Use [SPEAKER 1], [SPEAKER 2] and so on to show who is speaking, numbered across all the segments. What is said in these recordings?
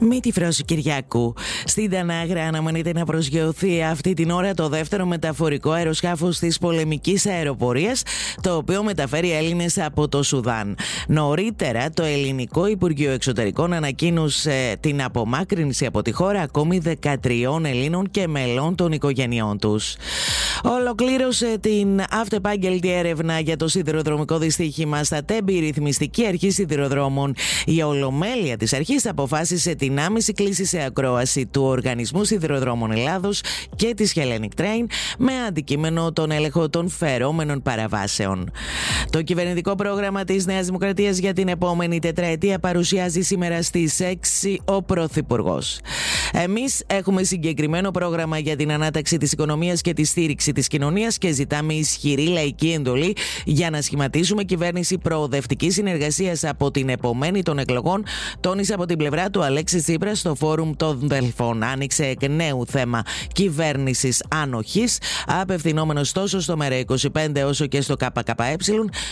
[SPEAKER 1] Με τη φράση Κυριακού. Στην Τανάγρα αναμένεται να προσγειωθεί αυτή την ώρα το δεύτερο μεταφορικό αεροσκάφος της πολεμικής αεροπορίας, το οποίο μεταφέρει Έλληνες από το Σουδάν. Νωρίτερα, το Ελληνικό Υπουργείο Εξωτερικών ανακοίνωσε την απομάκρυνση από τη χώρα ακόμη 13 Ελλήνων και μελών των οικογενειών τους. Ολοκλήρωσε την αυτεπάγγελτη έρευνα για το σιδηροδρομικό δυστύχημα στα Τέμπη η Ρυθμιστική Αρχή Σιδηροδρόμων. Η Ολομέλεια της Αρχής αποφάσισε την την άμεση κλίση σε ακρόαση του Οργανισμού Σιδηροδρόμων Ελλάδος και της Hellenic Train με αντικείμενο τον έλεγχο των φερόμενων παραβάσεων. Το κυβερνητικό πρόγραμμα της Νέας Δημοκρατίας για την επόμενη τετραετία παρουσιάζει σήμερα στις 6 ο Πρωθυπουργός. Εμείς έχουμε συγκεκριμένο πρόγραμμα για την ανάταξη της οικονομίας και τη στήριξη της κοινωνίας και ζητάμε ισχυρή λαϊκή εντολή για να σχηματίσουμε κυβέρνηση προοδευτικής συνεργασίας από την επομένη των εκλογών, τόνισε από την πλευρά του Αλέξη Τσίπρας στο φόρουμ των Δελφών. Άνοιξε εκ νέου θέμα κυβέρνησης άνοχη, απευθυνόμενος τόσο στο ΜΕΡΑ25 όσο και στο ΚΚΕ,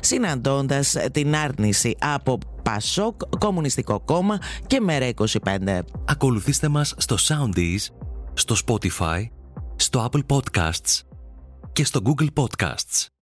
[SPEAKER 1] συναντώντας την άρνηση από Πασόκ, Κομμουνιστικό Κόμμα και ΜΕΡΑ25.
[SPEAKER 2] Ακολουθήστε μας στο Soundees, στο Spotify, στο Apple Podcasts και στο Google Podcasts.